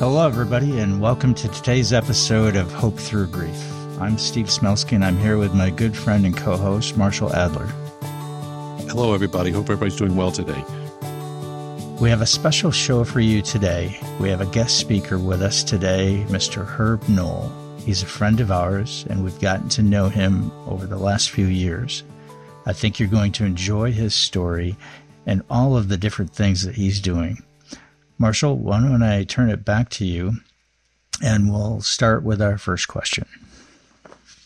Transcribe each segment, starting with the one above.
Hello, everybody, and welcome to today's episode of Hope Through Grief. I'm Steve Smelsky, and I'm here with my good friend and co host, Marshall Adler. Hello, everybody. Hope everybody's doing well today. We have a special show for you today. We have a guest speaker with us today, Mr. Herb Knoll. He's a friend of ours, and we've gotten to know him over the last few years. I think you're going to enjoy his story and all of the different things that he's doing. Marshall, why don't I turn it back to you and we'll start with our first question.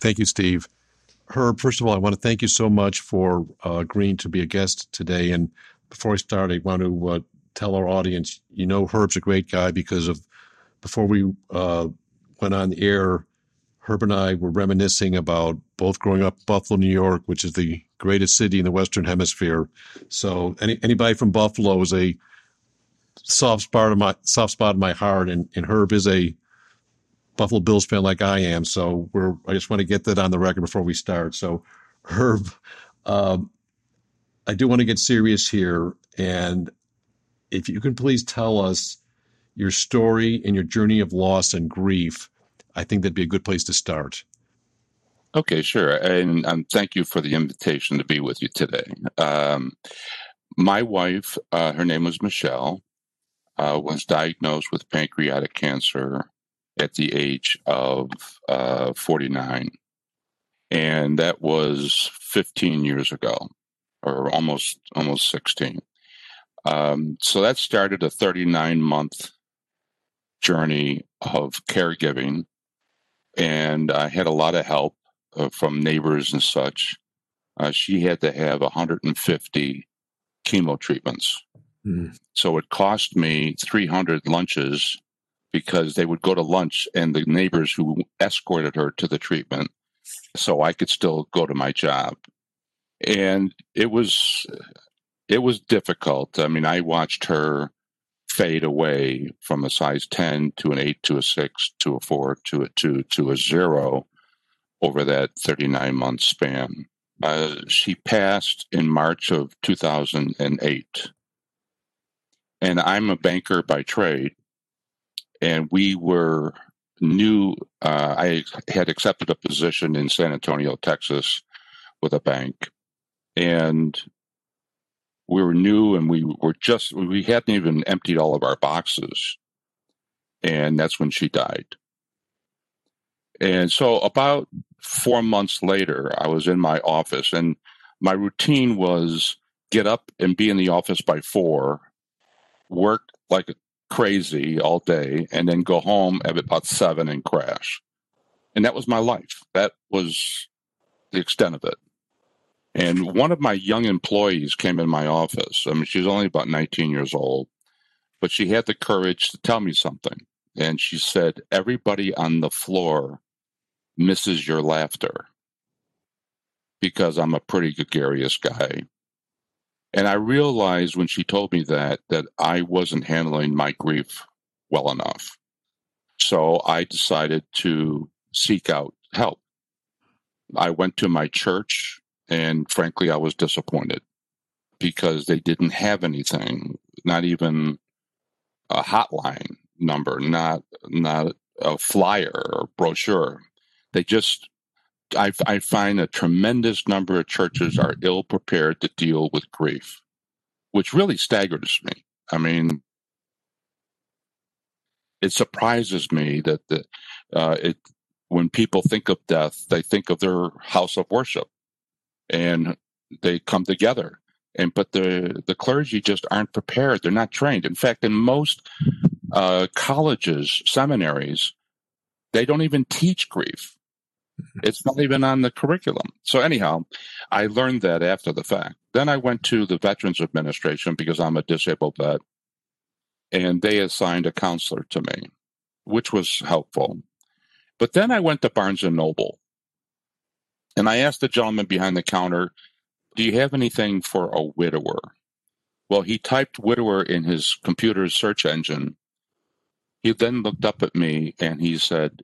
Thank you, Steve. Herb, first of all, I want to thank you so much for uh, agreeing to be a guest today. And before I start, I want to uh, tell our audience, you know, Herb's a great guy because of before we uh, went on air, Herb and I were reminiscing about both growing up in Buffalo, New York, which is the greatest city in the Western Hemisphere. So any, anybody from Buffalo is a soft spot of my soft spot in my heart, and, and Herb is a Buffalo Bills fan like I am. So we're I just want to get that on the record before we start. So Herb, um, I do want to get serious here, and if you can please tell us your story and your journey of loss and grief, I think that'd be a good place to start. Okay, sure. And um, thank you for the invitation to be with you today. Um, my wife, uh, her name was Michelle uh, was diagnosed with pancreatic cancer at the age of uh, 49. And that was 15 years ago, or almost almost 16. Um, so that started a 39 month journey of caregiving, and I had a lot of help uh, from neighbors and such. Uh, she had to have 150 chemo treatments Mm. So it cost me 300 lunches because they would go to lunch and the neighbors who escorted her to the treatment so I could still go to my job. And it was it was difficult. I mean, I watched her fade away from a size 10 to an 8 to a 6 to a 4 to a 2 to a 0 over that 39 month span. Uh, she passed in March of 2008 and I'm a banker by trade. And we were new. Uh, I had accepted a position in San Antonio, Texas, with a bank, and we were new, and we were just we hadn't even emptied all of our boxes, and that's when she died. And so, about four months later, I was in my office, and my routine was get up and be in the office by four work like crazy all day, and then go home at about seven and crash. And that was my life. That was the extent of it. And one of my young employees came in my office. I mean, she was only about 19 years old, but she had the courage to tell me something. And she said, Everybody on the floor misses your laughter because I'm a pretty gregarious guy. And I realized when she told me that, that I wasn't handling my grief well enough. So I decided to seek out help. I went to my church, and frankly, I was disappointed because they didn't have anything, not even a hotline number, not not a flyer or brochure. They just I, I find a tremendous number of churches are ill prepared to deal with grief, which really staggers me. I mean, it surprises me that the, uh, it when people think of death, they think of their house of worship, and they come together. And but the the clergy just aren't prepared. They're not trained. In fact, in most uh, colleges, seminaries, they don't even teach grief. Mm-hmm. It's not even on the curriculum. So anyhow, I learned that after the fact. Then I went to the Veterans Administration because I'm a disabled vet, and they assigned a counselor to me, which was helpful. But then I went to Barnes and Noble, and I asked the gentleman behind the counter, "Do you have anything for a widower?" Well, he typed widower in his computer's search engine. He then looked up at me and he said,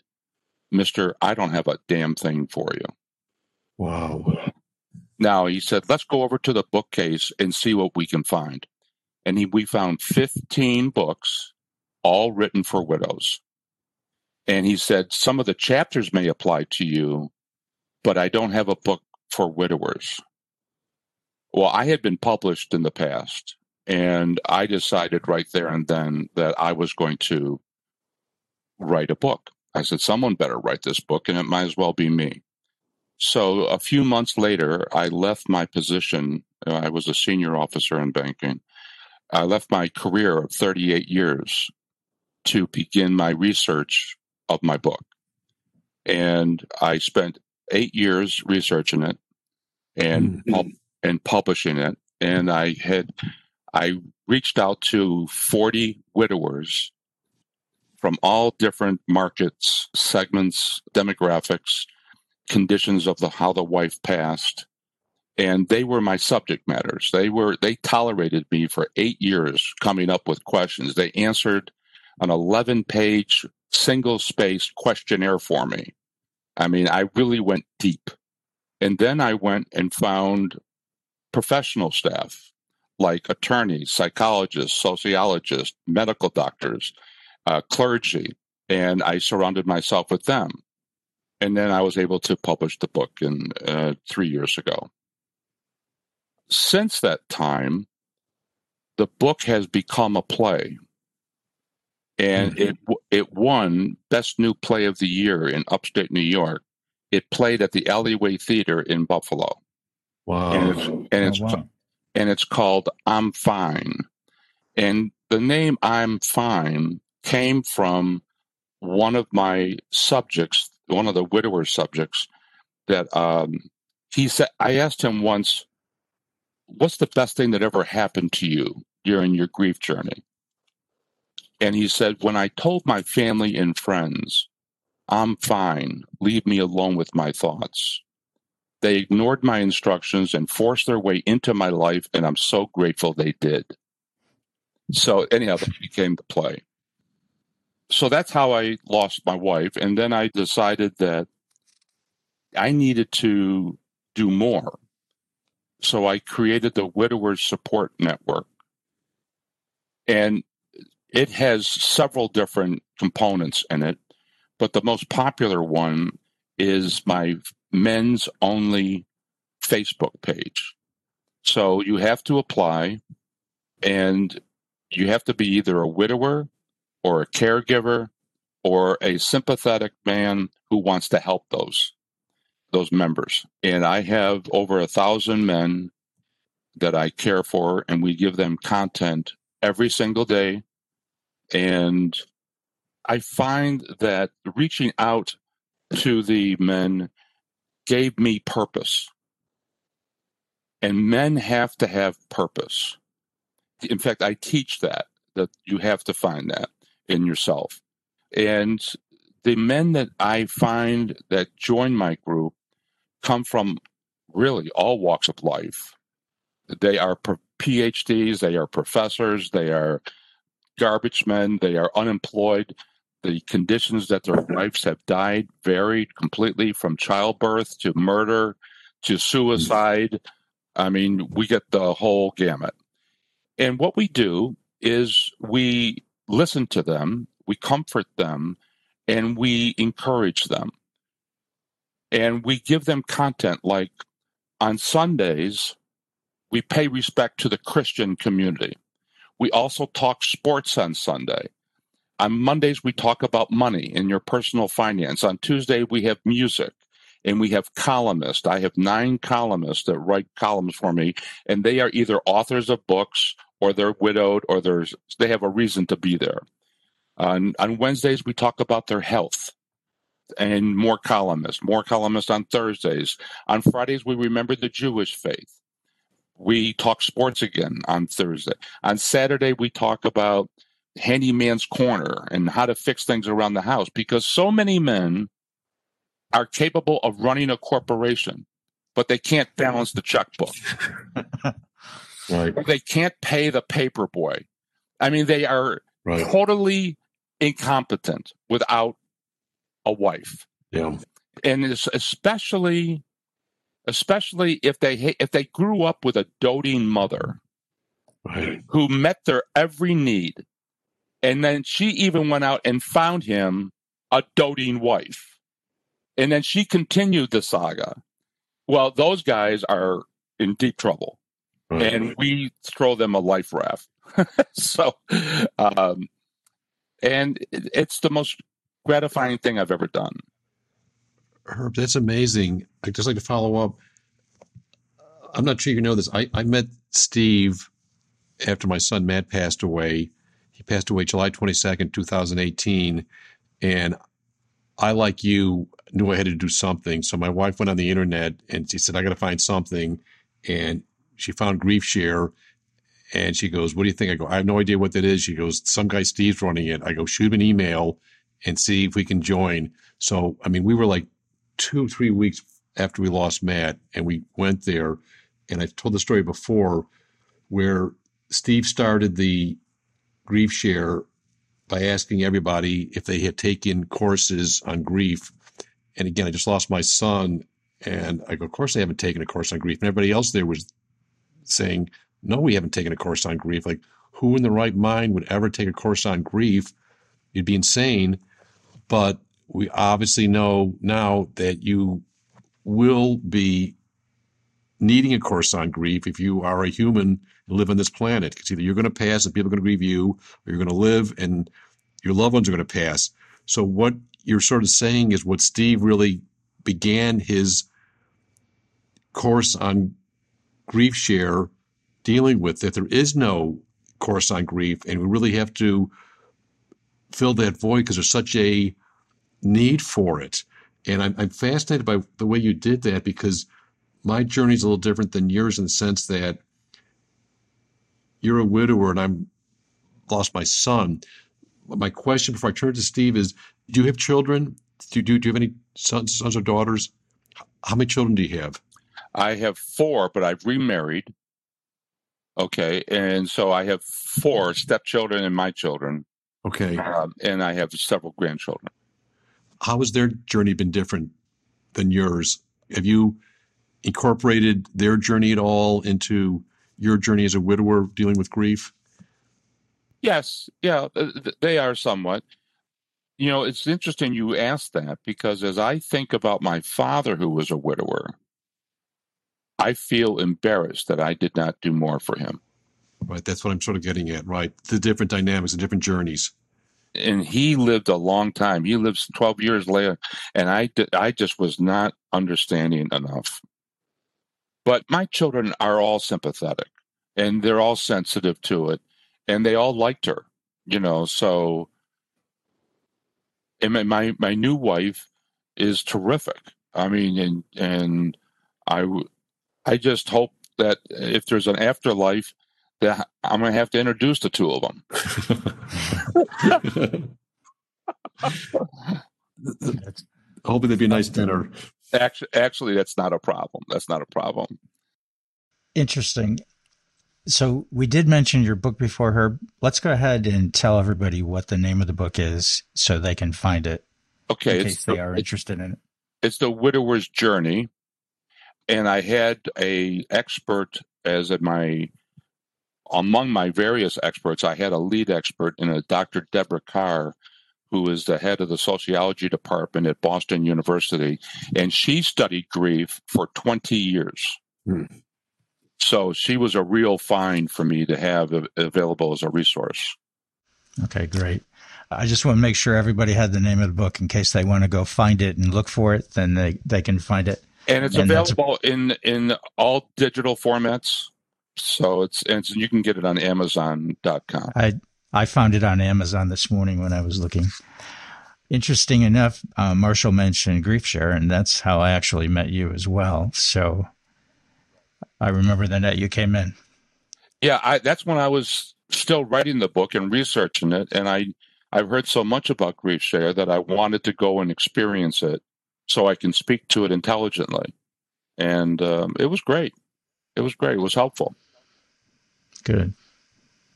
Mister, I don't have a damn thing for you. Wow. Now he said, let's go over to the bookcase and see what we can find. And he, we found 15 books all written for widows. And he said, Some of the chapters may apply to you, but I don't have a book for widowers. Well, I had been published in the past, and I decided right there and then that I was going to write a book. I said, Someone better write this book, and it might as well be me. So a few months later, I left my position. I was a senior officer in banking. I left my career of 38 years to begin my research of my book. And I spent eight years researching it and mm-hmm. and publishing it. And I had I reached out to 40 widowers from all different markets, segments, demographics, conditions of the how the wife passed. And they were my subject matters. They were they tolerated me for eight years coming up with questions. They answered an 11 page single spaced questionnaire for me. I mean, I really went deep. And then I went and found professional staff like attorneys, psychologists, sociologists, medical doctors, uh, clergy, and I surrounded myself with them. And then I was able to publish the book in uh, three years ago. Since that time, the book has become a play and mm-hmm. it it won best new play of the year in upstate New York. It played at the Alleyway Theater in Buffalo. Wow! And it's and it's, oh, wow. and it's called "I'm Fine," and the name "I'm Fine" came from one of my subjects, one of the widower subjects. That um, he said, I asked him once, "What's the best thing that ever happened to you during your grief journey?" And he said, When I told my family and friends, I'm fine, leave me alone with my thoughts, they ignored my instructions and forced their way into my life, and I'm so grateful they did. So, anyhow, that became the play. So that's how I lost my wife. And then I decided that I needed to do more. So I created the Widowers Support Network. And it has several different components in it, but the most popular one is my men's only Facebook page. So you have to apply and you have to be either a widower or a caregiver or a sympathetic man who wants to help those those members. And I have over a thousand men that I care for and we give them content every single day and I find that reaching out to the men gave me purpose. And men have to have purpose. In fact, I teach that, that you have to find that in yourself. And the men that I find that join my group come from really all walks of life. They are PhDs, they are professors, they are garbage men. They are unemployed. The conditions that their wives have died varied completely from childbirth to murder to suicide. I mean, we get the whole gamut. And what we do is we listen to them, we comfort them, and we encourage them. And we give them content like on Sundays, we pay respect to the Christian community. We also talk sports on Sunday. On Mondays, we talk about money and your personal finance. On Tuesday, we have music and we have columnists. I have nine columnists that write columns for me, and they are either authors of books or they're widowed or there's they have a reason to be there. On, on Wednesdays, we talk about their health and more columnists, more columnists on Thursdays. On Fridays, we remember the Jewish faith we talk sports again on Thursday. On Saturday, we talk about handyman's corner and how to fix things around the house because so many men are capable of running a corporation, but they can't balance the checkbook. right. They can't pay the paper boy. I mean, they are right. totally incompetent without a wife. Yeah. And it's especially especially if they if they grew up with a doting mother right. who met their every need And then she even went out and found him a doting wife. And then she continued the saga. Well, those guys are in deep trouble. Right. And we throw them a life raft. so, um, and it's the most gratifying thing I've ever done. Herb, that's amazing. I'd just like to follow up. I'm not sure you know this. I, I met Steve after my son Matt passed away. He passed away July 22nd, 2018. And I, like you, knew I had to do something. So my wife went on the internet and she said, I got to find something. And she found Grief Share. And she goes, What do you think? I go, I have no idea what that is. She goes, Some guy Steve's running it. I go, Shoot him an email and see if we can join. So, I mean, we were like two, three weeks after we lost Matt, and we went there. And I told the story before where Steve started the grief share by asking everybody if they had taken courses on grief. And again, I just lost my son. And I go, Of course, they haven't taken a course on grief. And everybody else there was saying, No, we haven't taken a course on grief. Like, who in the right mind would ever take a course on grief? You'd be insane. But we obviously know now that you will be needing a course on grief if you are a human and live on this planet. Because either you're going to pass and people are going to grieve you, or you're going to live and your loved ones are going to pass. So what you're sort of saying is what Steve really began his course on grief share dealing with that there is no course on grief and we really have to fill that void because there's such a need for it. And I'm, I'm fascinated by the way you did that because my journey is a little different than yours in the sense that you're a widower and I'm lost my son. My question before I turn to Steve is: Do you have children? Do, do, do you have any sons, sons or daughters? How many children do you have? I have four, but I've remarried. Okay, and so I have four stepchildren and my children. Okay, um, and I have several grandchildren. How has their journey been different than yours? Have you incorporated their journey at all into your journey as a widower dealing with grief? Yes, yeah, they are somewhat. You know, it's interesting you asked that because as I think about my father who was a widower, I feel embarrassed that I did not do more for him. Right, that's what I'm sort of getting at, right? The different dynamics, the different journeys. And he lived a long time. He lived 12 years later, and I, I just was not understanding enough. But my children are all sympathetic and they're all sensitive to it and they all liked her, you know. So, and my, my new wife is terrific. I mean, and, and I, I just hope that if there's an afterlife, that I'm going to have to introduce the two of them. Hoping there'd be a nice dinner. Actually, actually, that's not a problem. That's not a problem. Interesting. So we did mention your book before Herb. Let's go ahead and tell everybody what the name of the book is so they can find it. Okay, in case they are interested in it. It's the widower's journey, and I had a expert as my among my various experts. I had a lead expert in a Dr. Deborah Carr, who is the head of the sociology department at Boston University, and she studied grief for 20 years. Hmm. So she was a real find for me to have available as a resource. Okay, great. I just want to make sure everybody had the name of the book in case they want to go find it and look for it, then they, they can find it. And it's and available in in all digital formats. So it's and you can get it on Amazon.com. I I found it on Amazon this morning when I was looking. Interesting enough, uh, Marshall mentioned GriefShare, and that's how I actually met you as well. So I remember the night you came in. Yeah, I, that's when I was still writing the book and researching it, and I I've heard so much about GriefShare that I wanted to go and experience it so I can speak to it intelligently, and um, it was great. It was great. It was helpful. Good.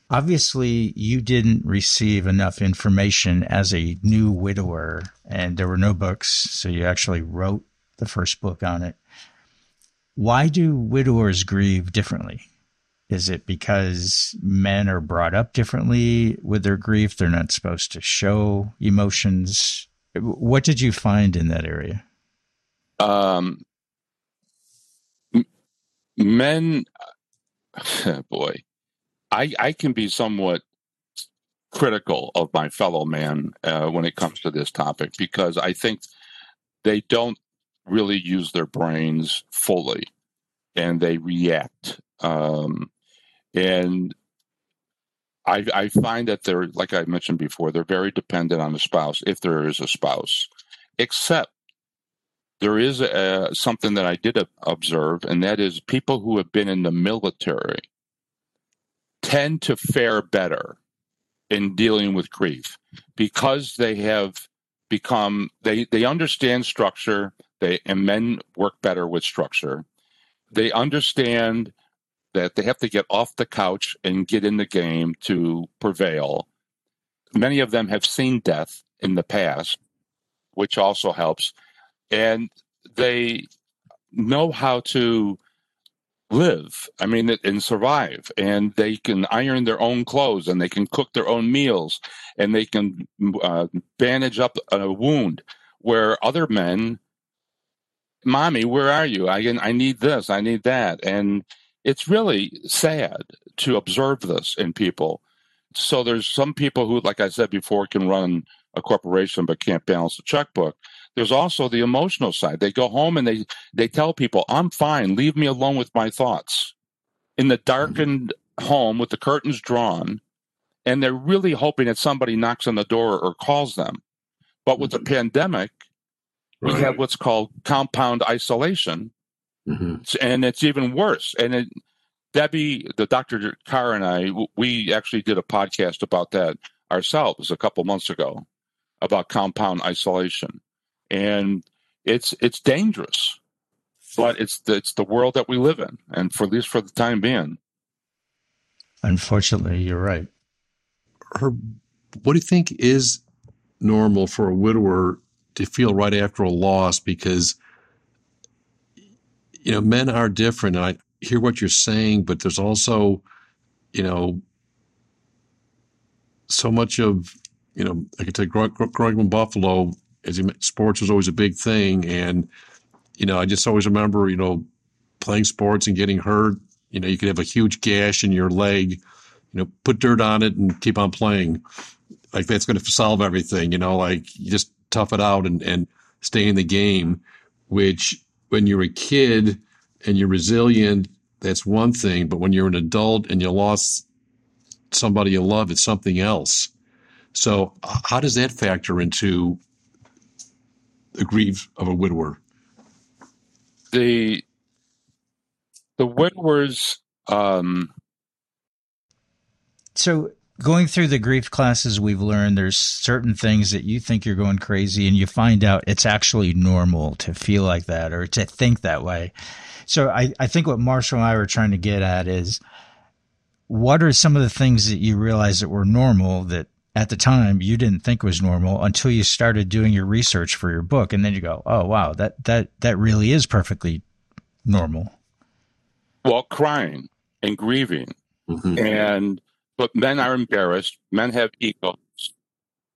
Obviously, you didn't receive enough information as a new widower, and there were no books, so you actually wrote the first book on it. Why do widowers grieve differently? Is it because men are brought up differently with their grief? They're not supposed to show emotions. What did you find in that area? Um, men, boy, I I can be somewhat critical of my fellow man uh, when it comes to this topic because I think they don't really use their brains fully and they react. Um, and I, I find that they're, like I mentioned before, they're very dependent on the spouse if there is a spouse, except there is a, something that I did observe, and that is people who have been in the military tend to fare better in dealing with grief because they have become they they understand structure they and men work better with structure. They understand that they have to get off the couch and get in the game to prevail. Many of them have seen death in the past, which also helps. And they know how to live, I mean, and survive. And they can iron their own clothes and they can cook their own meals and they can uh, bandage up a wound where other men mommy, where are you? I I need this, I need that, and it's really sad to observe this in people. So there's some people who, like I said before, can run a corporation but can't balance a checkbook. There's also the emotional side. They go home and they they tell people, "I'm fine. Leave me alone with my thoughts." In the darkened home with the curtains drawn, and they're really hoping that somebody knocks on the door or calls them. But with the mm-hmm. pandemic, we have what's called compound isolation, mm-hmm. and it's even worse. And it, Debbie, the Dr. Carr, and I, we actually did a podcast about that ourselves a couple months ago about compound isolation, and it's it's dangerous, but it's the, it's the world that we live in, and for at least for the time being. Unfortunately, you're right. Herb, what do you think is normal for a widower to feel right after a loss because you know men are different. I hear what you're saying, but there's also you know so much of you know I could take growing up in Buffalo as you, sports was always a big thing, and you know I just always remember you know playing sports and getting hurt. You know you could have a huge gash in your leg. You know, put dirt on it and keep on playing. Like that's going to solve everything. You know, like you just tough it out and, and stay in the game, which when you're a kid and you're resilient, that's one thing. But when you're an adult and you lost somebody you love, it's something else. So how does that factor into the grief of a widower? The the widowers um so going through the grief classes we've learned there's certain things that you think you're going crazy and you find out it's actually normal to feel like that or to think that way. So i, I think what marshall and i were trying to get at is what are some of the things that you realize that were normal that at the time you didn't think was normal until you started doing your research for your book? And then you go oh wow that that that really is perfectly normal. Well crying and grieving mm-hmm. and but men are embarrassed. Men have egos,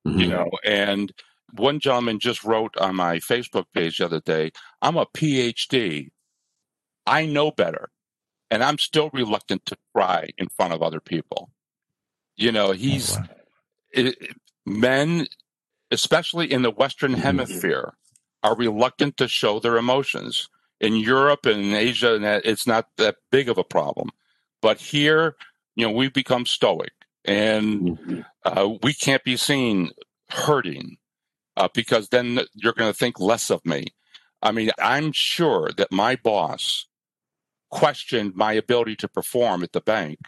mm-hmm. you know. And one gentleman just wrote on my Facebook page the other day, "I'm a PhD. I know better, and I'm still reluctant to cry in front of other people." You know, he's oh, wow. it, men, especially in the Western mm-hmm. Hemisphere, are reluctant to show their emotions. In Europe and in Asia, it's not that big of a problem. But here, you know, we've become stoic and mm-hmm. uh, we can't be seen hurting uh, because then you're going to think less of me. I mean, I'm sure that my boss questioned my ability to perform at the bank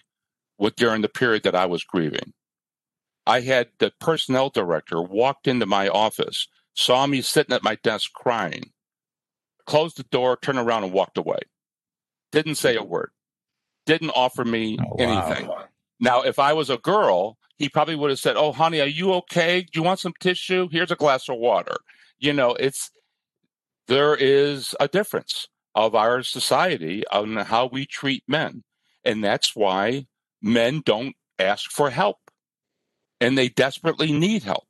with, during the period that I was grieving. I had the personnel director walked into my office, saw me sitting at my desk crying, closed the door, turned around, and walked away. Didn't say a word didn't offer me oh, anything. Wow. Now, if I was a girl, he probably would have said, "Oh, honey, are you okay? Do you want some tissue? Here's a glass of water." You know, it's there is a difference of our society on how we treat men, And that's why men don't ask for help. And they desperately need help.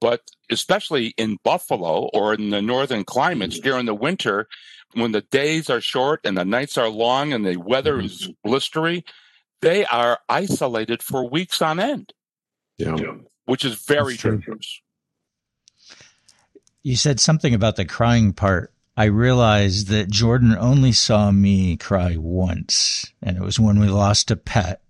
But especially in Buffalo or in the northern climates mm. during the winter, when the days are short and the nights are long and the weather is mm-hmm. blistery, they are isolated for weeks on end. Yeah. Which is very dangerous. You said something about the crying part. I realized that Jordan only saw me cry once, and it was when we lost a pet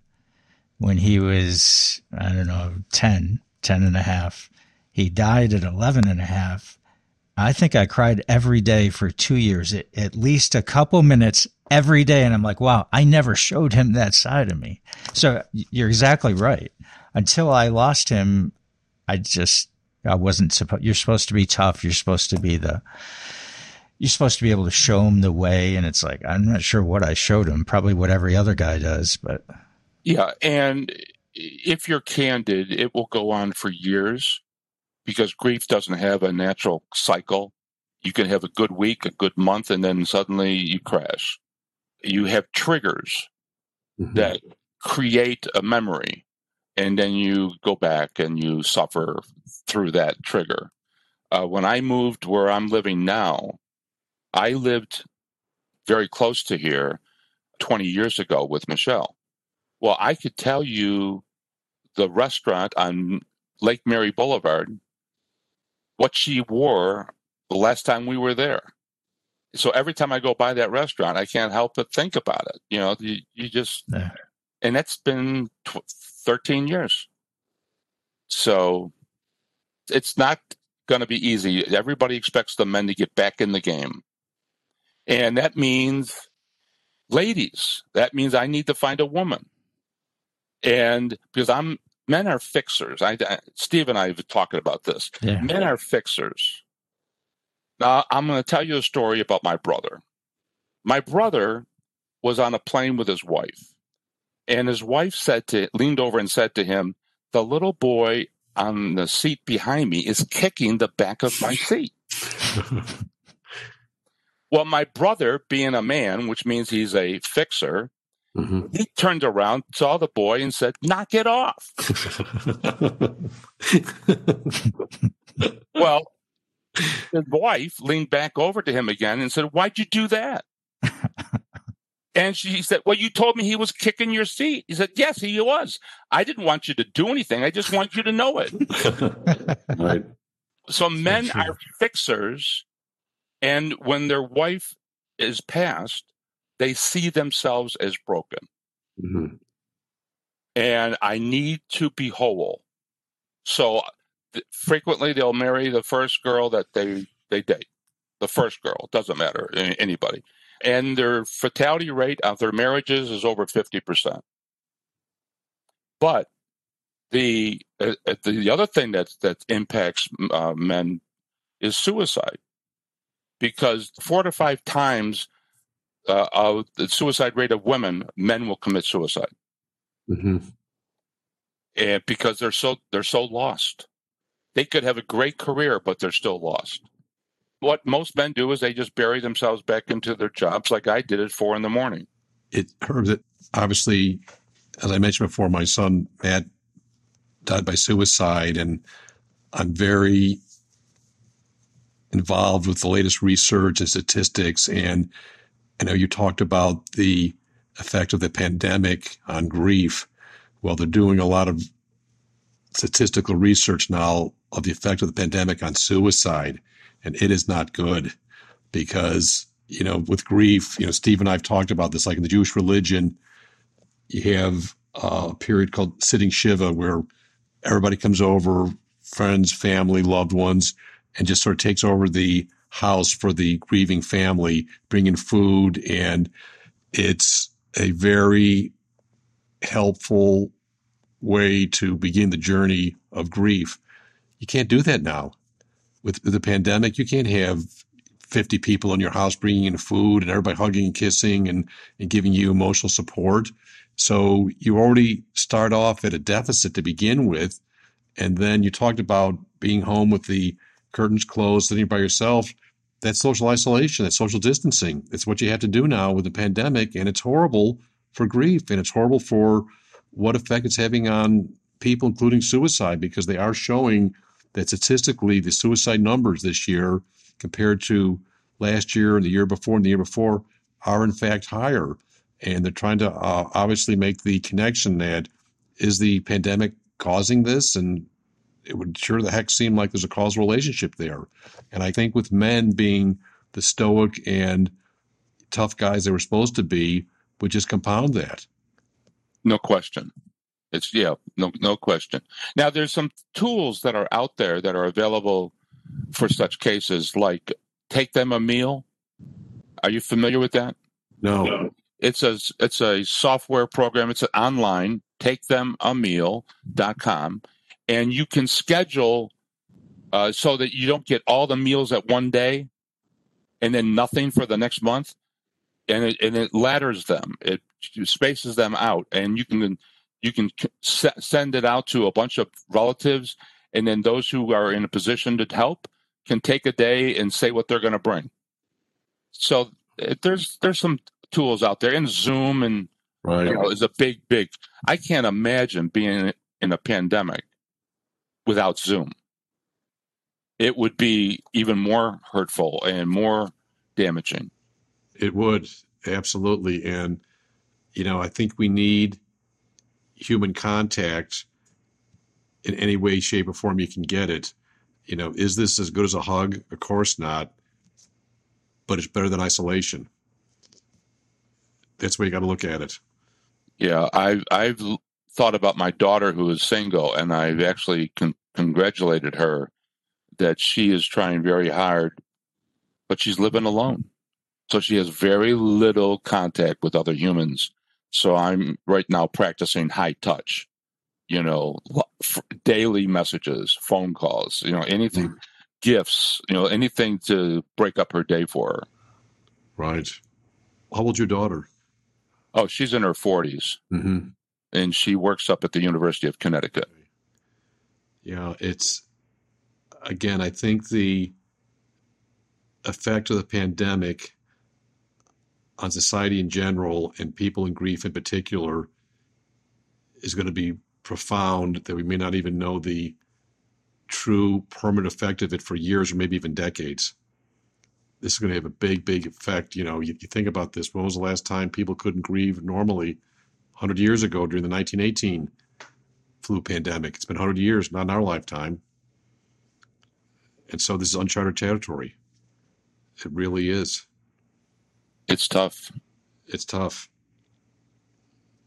when he was, I don't know, 10, 10 and a half. He died at 11 and a half. I think I cried every day for two years, at, least a couple minutes every day. And I'm like, wow, I never showed him that side of me. So you're exactly right. Until I lost him, I just, I wasn't supposed, you're supposed to be tough. You're supposed to be the, you're supposed to be able to show him the way. And it's like, I'm not sure what I showed him, probably what every other guy does, but. Yeah. And if you're candid, it will go on for years because grief doesn't have a natural cycle. You can have a good week, a good month, and then suddenly you crash. You have triggers mm-hmm. that create a memory, and then you go back and you suffer through that trigger. Uh, when I moved where I'm living now, I lived very close to here 20 years ago with Michelle. Well, I could tell you the restaurant on Lake Mary Boulevard what she wore the last time we were there. So every time I go by that restaurant, I can't help but think about it. You know, you, you just, and that's been tw- 13 years. So it's not going to be easy. Everybody expects the men to get back in the game. And that means, ladies, that means I need to find a woman. And because I'm men are fixers. I, I, Steve and I have talked about this. Yeah. Men are fixers. Now, I'm going to tell you a story about my brother. My brother was on a plane with his wife, and his wife said to leaned over and said to him, "The little boy on the seat behind me is kicking the back of my seat." well, my brother, being a man, which means he's a fixer, Mm-hmm. He turned around, saw the boy, and said, Knock it off. well, his wife leaned back over to him again and said, Why'd you do that? and she said, Well, you told me he was kicking your seat. He said, Yes, he was. I didn't want you to do anything. I just want you to know it. right. So men are fixers. And when their wife is passed, they see themselves as broken. Mm-hmm. And I need to be whole. So th- frequently they'll marry the first girl that they, they date. The first girl, doesn't matter, anybody. And their fatality rate of their marriages is over 50%. But the uh, uh the other thing that that impacts uh, men is suicide, because four to five times uh, of the suicide rate of women, men will commit suicide. Mm-hmm. And because they're so they're so lost. They could have a great career, but they're still lost. What most men do is they just bury themselves back into their jobs, like I did at four in the morning. It hurt that obviously, as I mentioned before, my son Matt died by suicide, and I'm very involved with the latest research and statistics and I know you talked about the effect of the pandemic on grief. Well, they're doing a lot of statistical research now of the effect of the pandemic on suicide, and it is not good because you know with grief, you know Steve and I've talked about this. Like in the Jewish religion, you have a period called sitting shiva where everybody comes over, friends, family, loved ones, and just sort of takes over the house for the grieving family, bringing food, and it's a very helpful way to begin the journey of grief. You can't do that now. With, the pandemic, you can't have 50 people in your house bringing in food and everybody hugging and kissing and, and giving you emotional support. So you already start off at a deficit to begin with. And then you talked about being home with the curtains closed, sitting by yourself, that's social isolation, that's social distancing. It's what you have to do now with the pandemic, and it's horrible for grief, and it's horrible for what effect it's having on people, including suicide, because they are showing that statistically the suicide numbers this year compared to last year and the year before and the year before are in fact higher. And they're trying to uh, obviously make the connection that is the pandemic causing this? And it would sure the heck seem like there's a causal relationship there. And I think with men being the stoic and tough guys they were supposed to be, would just compound that. No question. It's yeah, no no question. Now there's some tools that are out there that are available for such cases, like take them a meal. Are you familiar with that? No. It's a it's a software program. It's an online take them a meal.com and you can schedule uh, so that you don't get all the meals at one day and then nothing for the next month and it, and it ladders them. It spaces them out and you can you can send it out to a bunch of relatives and then those who are in a position to help can take a day and say what they're going to bring. So there's there's some tools out there and zoom and right. you know, is a big big i can't imagine being in a pandemic without zoom it would be even more hurtful and more damaging it would absolutely and you know i think we need human contact in any way, shape, or form you can get it. You know, is this as good as a hug? Of course not. But it's better than isolation. That's where you got to look at it. Yeah, I've I've thought about my daughter who is single, and I've actually con- congratulated her that she is trying very hard, but she's living alone, so she has very little contact with other humans so I'm right now practicing high touch, you know, daily messages, phone calls, you know, anything, mm-hmm. gifts, you know, anything to break up her day for her. Right. How old's your daughter? Oh, she's in her 40s. Mm-hmm. And she works up at the University of Connecticut. Yeah, it's, again, I think the effect of the pandemic on society in general and people in grief in particular is going to be profound that we may not even know the true permanent effect of it for years or maybe even decades. This is going to have a big, big effect. You know, you, you think about this. When was the last time people couldn't grieve normally? 100 years ago during the 1918 flu pandemic. It's been 100 years, not in our lifetime. And so this is uncharted territory. It really is. It's tough. It's tough.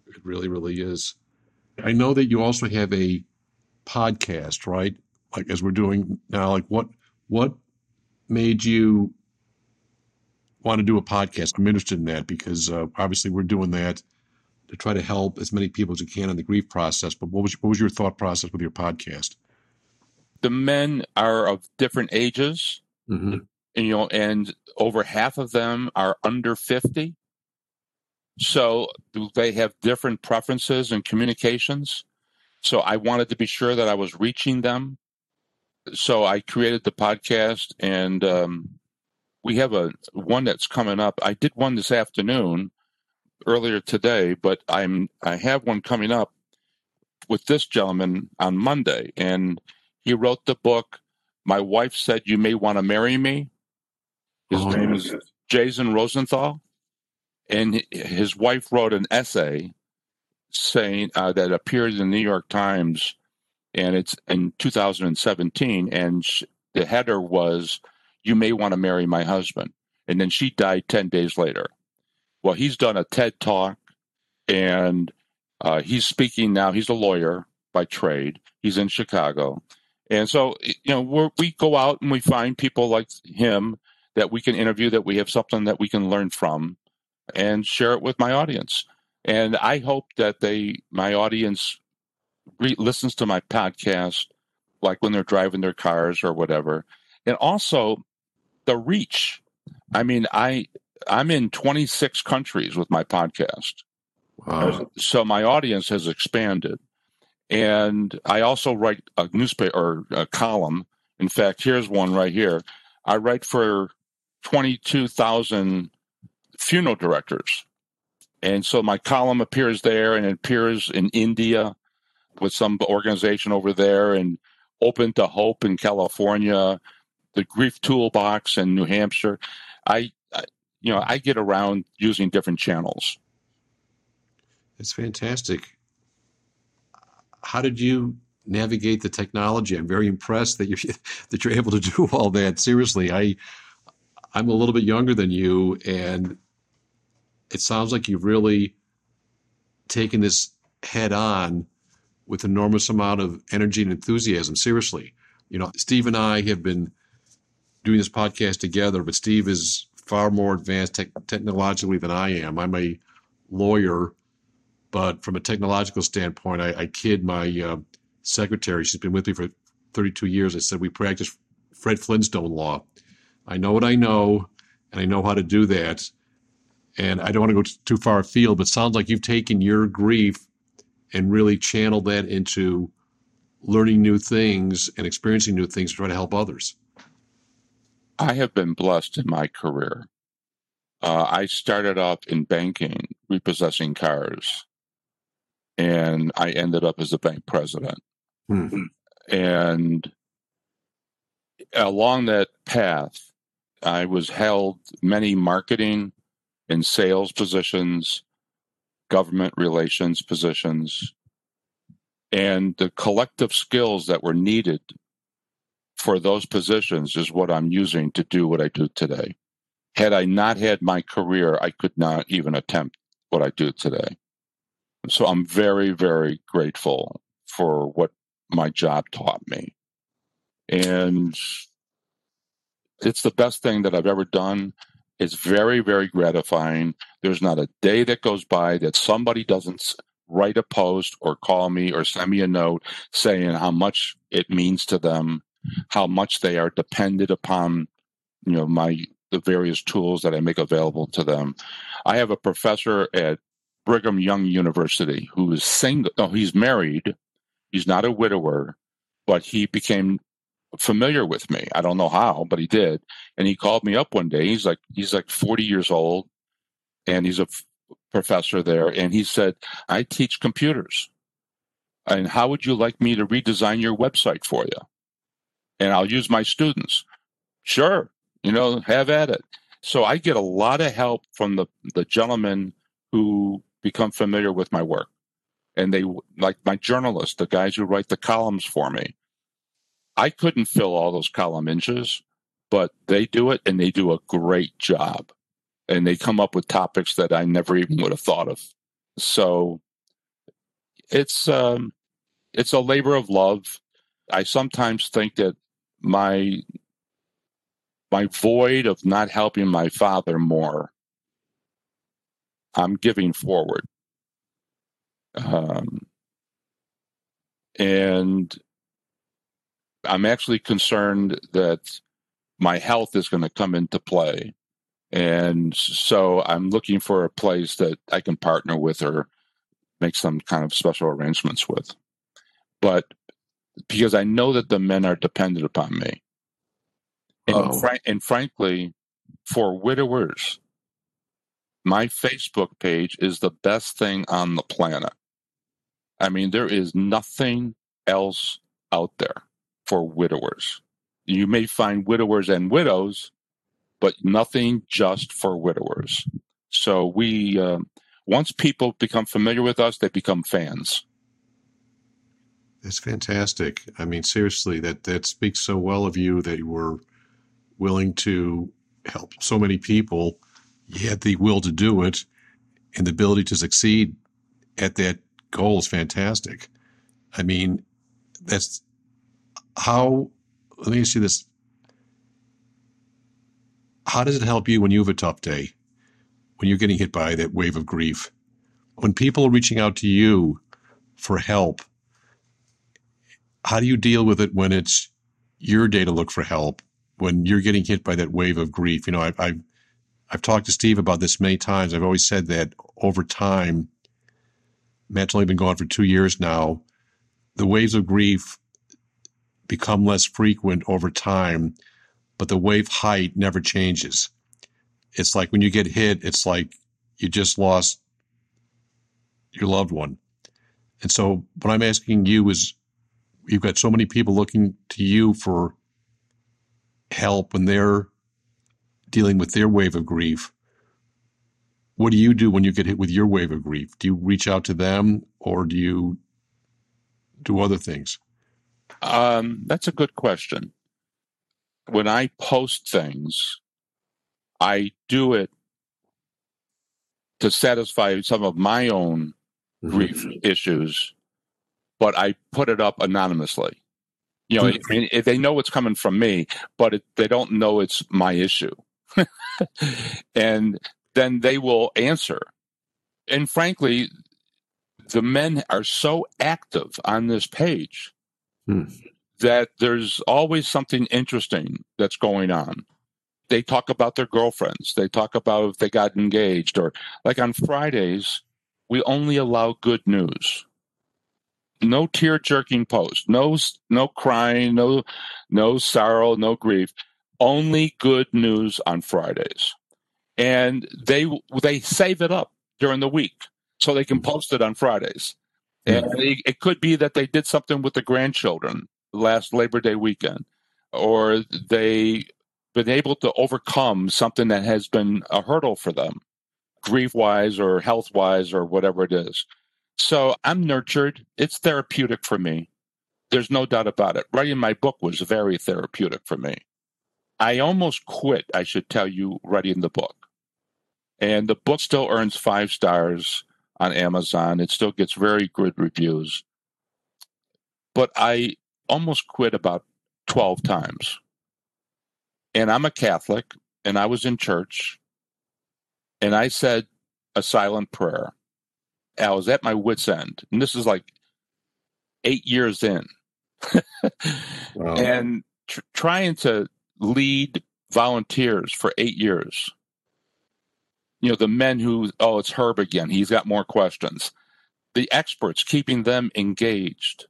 It really, really is. I know that you also have a podcast, right? Like as we're doing now, like what what made you want to do a podcast? I'm interested in that because uh, obviously we're doing that to try to help as many people as you can in the grief process. But what was what was your thought process with your podcast? The men are of different ages. Mm-hmm you know, and over half of them are under 50. So they have different preferences and communications. So I wanted to be sure that I was reaching them. So I created the podcast, and um, we have a one that's coming up. I did one this afternoon, earlier today, but I'm I have one coming up with this gentleman on Monday, and he wrote the book. My wife said, "You may want to marry me." His oh, name is Jason Rosenthal, and his wife wrote an essay saying uh, that appeared in the New York Times, and it's in 2017. And sh- the header was, "You may want to marry my husband." And then she died 10 days later. Well, he's done a TED talk, and uh, he's speaking now. He's a lawyer by trade. He's in Chicago, and so you know we go out and we find people like him that we can interview, that we have something that we can learn from and share it with my audience. And I hope that they, my audience, re- listens to my podcast, like when they're driving their cars or whatever. And also the reach. I mean, I I'm in 26 countries with my podcast. Wow. So my audience has expanded. And I also write a newspaper or a column. In fact, here's one right here. I write for 22,000 funeral directors. And so my column appears there and it appears in India with some organization over there and Open to Hope in California, the Grief Toolbox in New Hampshire. I, I you know, I get around using different channels. It's fantastic. How did you navigate the technology? I'm very impressed that you're that you're able to do all that. Seriously, I I'm a little bit younger than you, and it sounds like you've really taken this head on with enormous amount of energy and enthusiasm. Seriously, you know, Steve and I have been doing this podcast together, but Steve is far more advanced te- technologically than I am. I'm a lawyer, but from a technological standpoint, I, I kid my uh, secretary. She's been with me for 32 years. I said we practice Fred Flintstone law. I know what I know, and I know how to do that. And I don't want to go too far afield, but sounds like you've taken your grief and really channeled that into learning new things and experiencing new things to try to help others. I have been blessed in my career. Uh, I started off in banking, repossessing cars, and I ended up as a bank president. Hmm. And along that path, I was held many marketing and sales positions, government relations positions, and the collective skills that were needed for those positions is what I'm using to do what I do today. Had I not had my career, I could not even attempt what I do today. So I'm very, very grateful for what my job taught me. And it's the best thing that I've ever done. It's very, very gratifying. There's not a day that goes by that somebody doesn't write a post or call me or send me a note saying how much it means to them, how much they are dependent upon, you know, my the various tools that I make available to them. I have a professor at Brigham Young University who is single. No, he's married. He's not a widower, but he became familiar with me. I don't know how, but he did. And he called me up one day. He's like he's like 40 years old and he's a f- professor there and he said, "I teach computers. And how would you like me to redesign your website for you? And I'll use my students." Sure. You know, have at it. So I get a lot of help from the the gentlemen who become familiar with my work. And they like my journalists, the guys who write the columns for me I couldn't fill all those column inches, but they do it and they do a great job. And they come up with topics that I never even would have thought of. So it's um, it's a labor of love. I sometimes think that my my void of not helping my father more, I'm giving forward. Um, and I'm actually concerned that my health is going to come into play. And so I'm looking for a place that I can partner with or make some kind of special arrangements with. But because I know that the men are dependent upon me. And, oh. fr- and frankly, for widowers, my Facebook page is the best thing on the planet. I mean, there is nothing else out there for widowers. You may find widowers and widows, but nothing just for widowers. So we, uh, once people become familiar with us, they become fans. That's fantastic. I mean, seriously, that that speaks so well of you that you were willing to help so many people. You had the will to do it, and the ability to succeed at that goal is fantastic. I mean, that's how let me ask you this how does it help you when you have a tough day when you're getting hit by that wave of grief when people are reaching out to you for help how do you deal with it when it's your day to look for help when you're getting hit by that wave of grief you know I've, I've I've talked to Steve about this many times. I've always said that over time, Matt's only been gone for two years now. The waves of grief become less frequent over time, but the wave height never changes. It's like when you get hit, it's like you just lost your loved one. And so what I'm asking you is you've got so many people looking to you for help when they're dealing with their wave of grief. What do you do when you get hit with your wave of grief? Do you reach out to them or do you do other things? Um, that's a good question. When I post things, I do it to satisfy some of my own mm-hmm. grief issues, but I put it up anonymously. You know, mm-hmm. if they know it's coming from me, but it, they don't know it's my issue. and then they will answer. And frankly, the men are so active on this page hmm. that there's always something interesting that's going on. They talk about their girlfriends. They talk about if they got engaged, or like on Fridays, we only allow good news. No tear jerking post, no no crying, no no sorrow, no grief. Only good news on Fridays, and they they save it up during the week so they can post it on Fridays. And it, it could be that they did something with the grandchildren last Labor Day weekend, or they been able to overcome something that has been a hurdle for them, grief wise or health wise or whatever it is. So I'm nurtured. It's therapeutic for me. There's no doubt about it. Writing my book was very therapeutic for me. I almost quit, I should tell you, writing the book. And the book still earns five stars on Amazon. It still gets very good reviews. But I almost quit about 12 times. And I'm a Catholic, and I was in church, and I said a silent prayer. I was at my wits' end. And this is like eight years in. wow. And tr- trying to lead volunteers for eight years you know, the men who, oh, it's Herb again. He's got more questions. The experts keeping them engaged.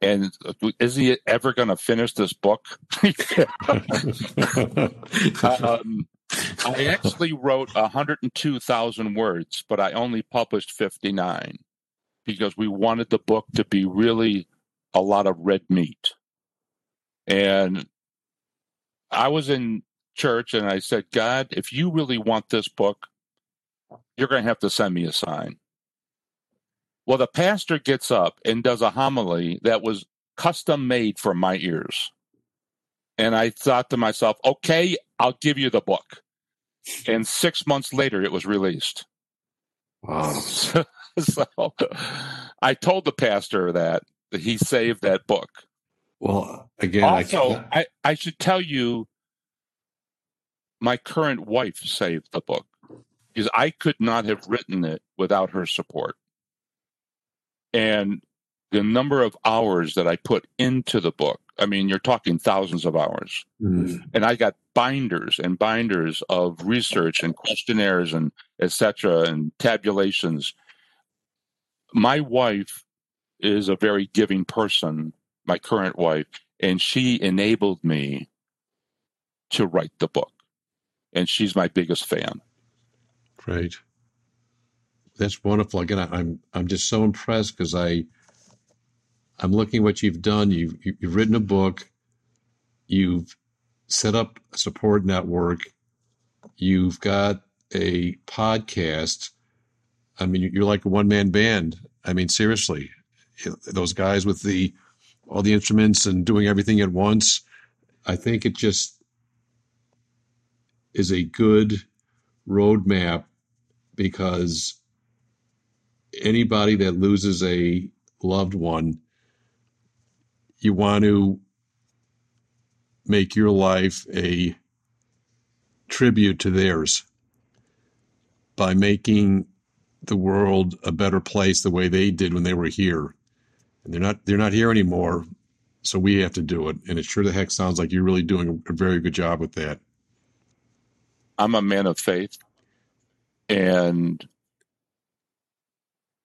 And is he ever going to finish this book? um, I actually wrote 102,000 words, but I only published 59 because we wanted the book to be really a lot of red meat. And I was in church and I said, God, if you really want this book, you're going to have to send me a sign. Well, the pastor gets up and does a homily that was custom made for my ears. And I thought to myself, okay, I'll give you the book. And six months later, it was released. Wow. So, so I told the pastor that he saved that book. Well, again, also, I, I, I should tell you, my current wife saved the book because I could not have written it without her support. And the number of hours that I put into the book, I mean, you're talking thousands of hours. Mm-hmm. And I got binders and binders of research and questionnaires and etc. and tabulations. My wife is a very giving person, my current wife, and she enabled me to write the book. And she's my biggest fan. Right. That's wonderful. Again, I, am I'm just so impressed because I I'm looking at what you've done. You've you've written a book. You've set up a support network. You've got a podcast. I mean, you're like a one man band. I mean, seriously, those guys with the all the instruments and doing everything at once. I think it just is a good roadmap because anybody that loses a loved one, you want to make your life a tribute to theirs by making the world a better place the way they did when they were here. And they're not they're not here anymore, so we have to do it. And it sure the heck sounds like you're really doing a very good job with that. I'm a man of faith. And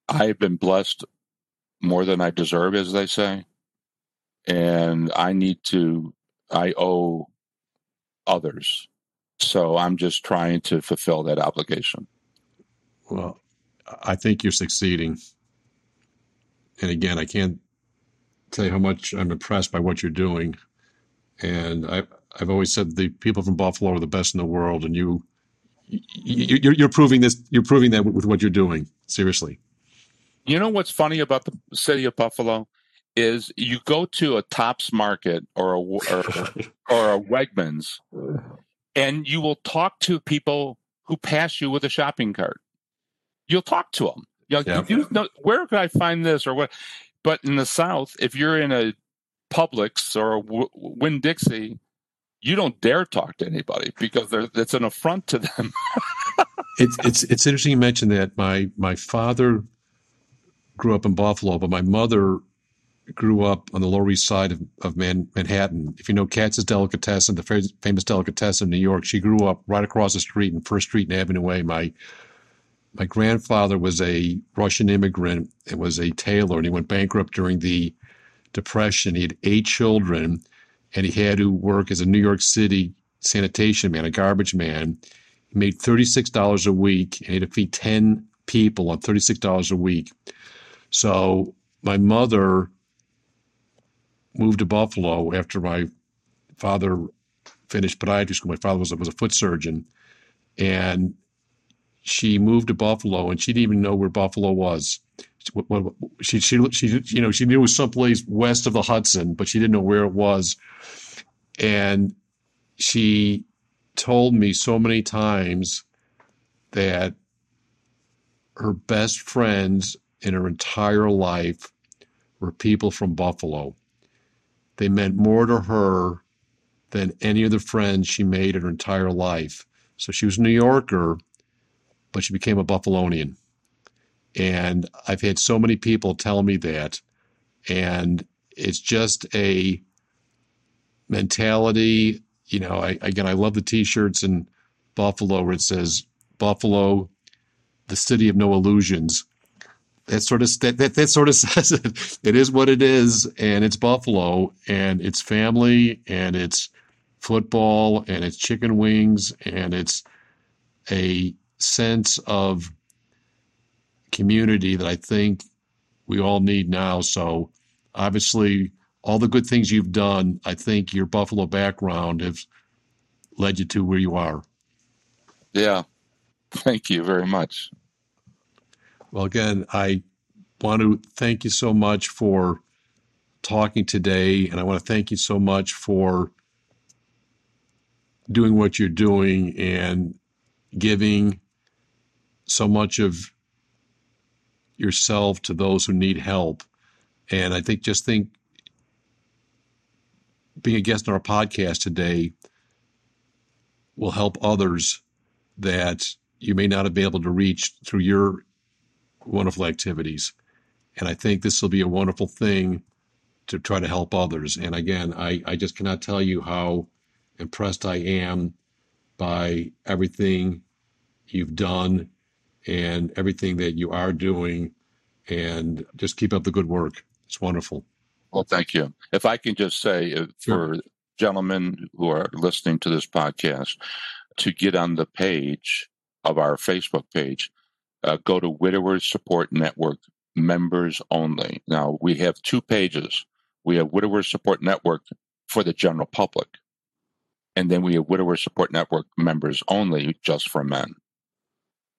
I've been blessed more than I deserve, as they say. And I need to, I owe others. So I'm just trying to fulfill that obligation. Well, I think you're succeeding. And again, I can't tell you how much I'm impressed by what you're doing. And I, I've always said the people from Buffalo are the best in the world, and you, you you're, you're proving this. You're proving that with what you're doing. Seriously. You know what's funny about the city of Buffalo is you go to a Tops Market or a or, or a Wegmans, and you will talk to people who pass you with a shopping cart. You'll talk to them. Know, you know, where could I find this or what? But in the South, if you're in a Publix or a Winn Dixie, you don't dare talk to anybody because it's an affront to them. it's it's it's interesting you mentioned that. My my father grew up in Buffalo, but my mother grew up on the Lower East Side of, of Man, Manhattan. If you know Katz's Delicatessen, the famous delicatessen in New York, she grew up right across the street in First Street and Avenue A. My my grandfather was a Russian immigrant and was a tailor, and he went bankrupt during the Depression. He had eight children, and he had to work as a New York City sanitation man, a garbage man. He made $36 a week, and he had to feed 10 people on $36 a week. So my mother moved to Buffalo after my father finished podiatry school. My father was, was a foot surgeon. And she moved to Buffalo and she didn't even know where Buffalo was. She, she, she, you know, she knew it was someplace west of the Hudson, but she didn't know where it was. And she told me so many times that her best friends in her entire life were people from Buffalo. They meant more to her than any of the friends she made in her entire life. So she was a New Yorker, but she became a Buffalonian. And I've had so many people tell me that. And it's just a mentality. You know, I, again, I love the t shirts in Buffalo where it says, Buffalo, the city of no illusions that sort of that, that, that sort of says it. It is what it is, and it's Buffalo, and it's family, and it's football, and it's chicken wings, and it's a sense of community that I think we all need now. So, obviously, all the good things you've done, I think your Buffalo background has led you to where you are. Yeah. Thank you very much. Well, again, I want to thank you so much for talking today, and I want to thank you so much for doing what you're doing and giving so much of yourself to those who need help. And I think just think being a guest on our podcast today will help others that you may not have been able to reach through your wonderful activities. And I think this will be a wonderful thing to try to help others. And again, I, I just cannot tell you how impressed I am by everything you've done and everything that you are doing. And just keep up the good work. It's wonderful. Well, thank you. If I can just say uh, for sure. gentlemen who are listening to this podcast to get on the page of our Facebook page uh, go to Widowers Support Network members only. Now, we have two pages. We have Widowers Support Network for the general public, and then we have Widowers Support Network members only just for men.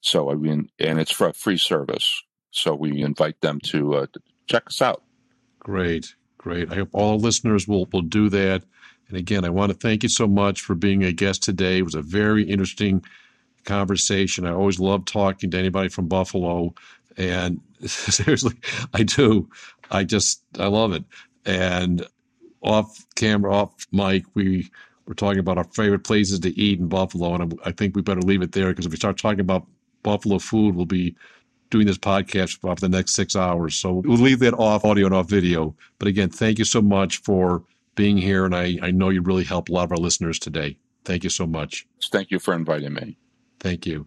So, I mean, and it's for a free service. So, we invite them to uh, check us out. Great, great. I hope all listeners will, will do that. And again, I want to thank you so much for being a guest today. It was a very interesting conversation. I always love talking to anybody from Buffalo. And seriously, I do. I just, I love it. And off camera, off mic, we were talking about our favorite places to eat in Buffalo. And I think we better leave it there because if we start talking about Buffalo food, we'll be doing this podcast for the next six hours. So we'll leave that off audio and off video. But again, thank you so much for being here. And I, I know you really helped a lot of our listeners today. Thank you so much. Thank you for inviting me. Thank you.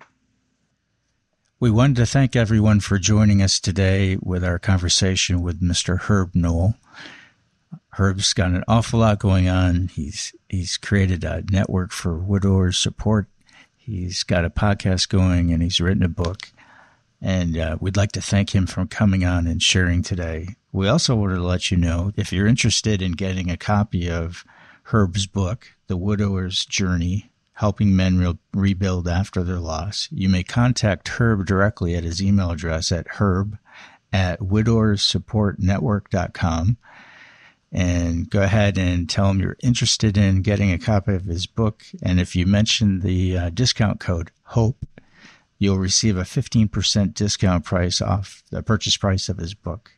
We wanted to thank everyone for joining us today with our conversation with Mr. Herb Knoll. Herb's got an awful lot going on. He's he's created a network for widowers support. He's got a podcast going and he's written a book. And uh, we'd like to thank him for coming on and sharing today. We also wanted to let you know if you're interested in getting a copy of Herb's book, The Widower's Journey Helping Men Re- Rebuild After Their Loss, you may contact Herb directly at his email address at herb at widowerssupportnetwork.com and go ahead and tell him you're interested in getting a copy of his book. And if you mention the uh, discount code HOPE, you'll receive a 15% discount price off the purchase price of his book.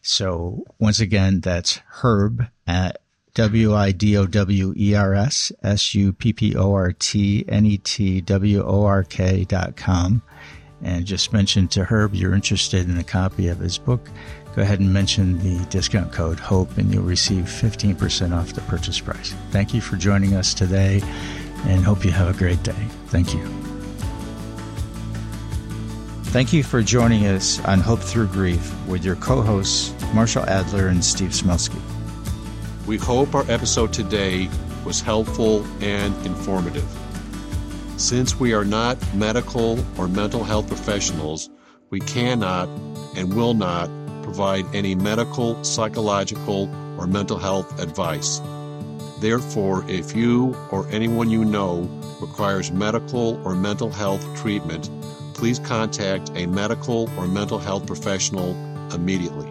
So once again, that's Herb at W I D O W E R S S U P P O R T N E T W O R K dot com. And just mention to Herb you're interested in a copy of his book. Go ahead and mention the discount code HOPE and you'll receive 15% off the purchase price. Thank you for joining us today and hope you have a great day. Thank you. Thank you for joining us on Hope Through Grief with your co hosts, Marshall Adler and Steve Smelsky. We hope our episode today was helpful and informative. Since we are not medical or mental health professionals, we cannot and will not provide any medical, psychological, or mental health advice. Therefore, if you or anyone you know requires medical or mental health treatment, please contact a medical or mental health professional immediately.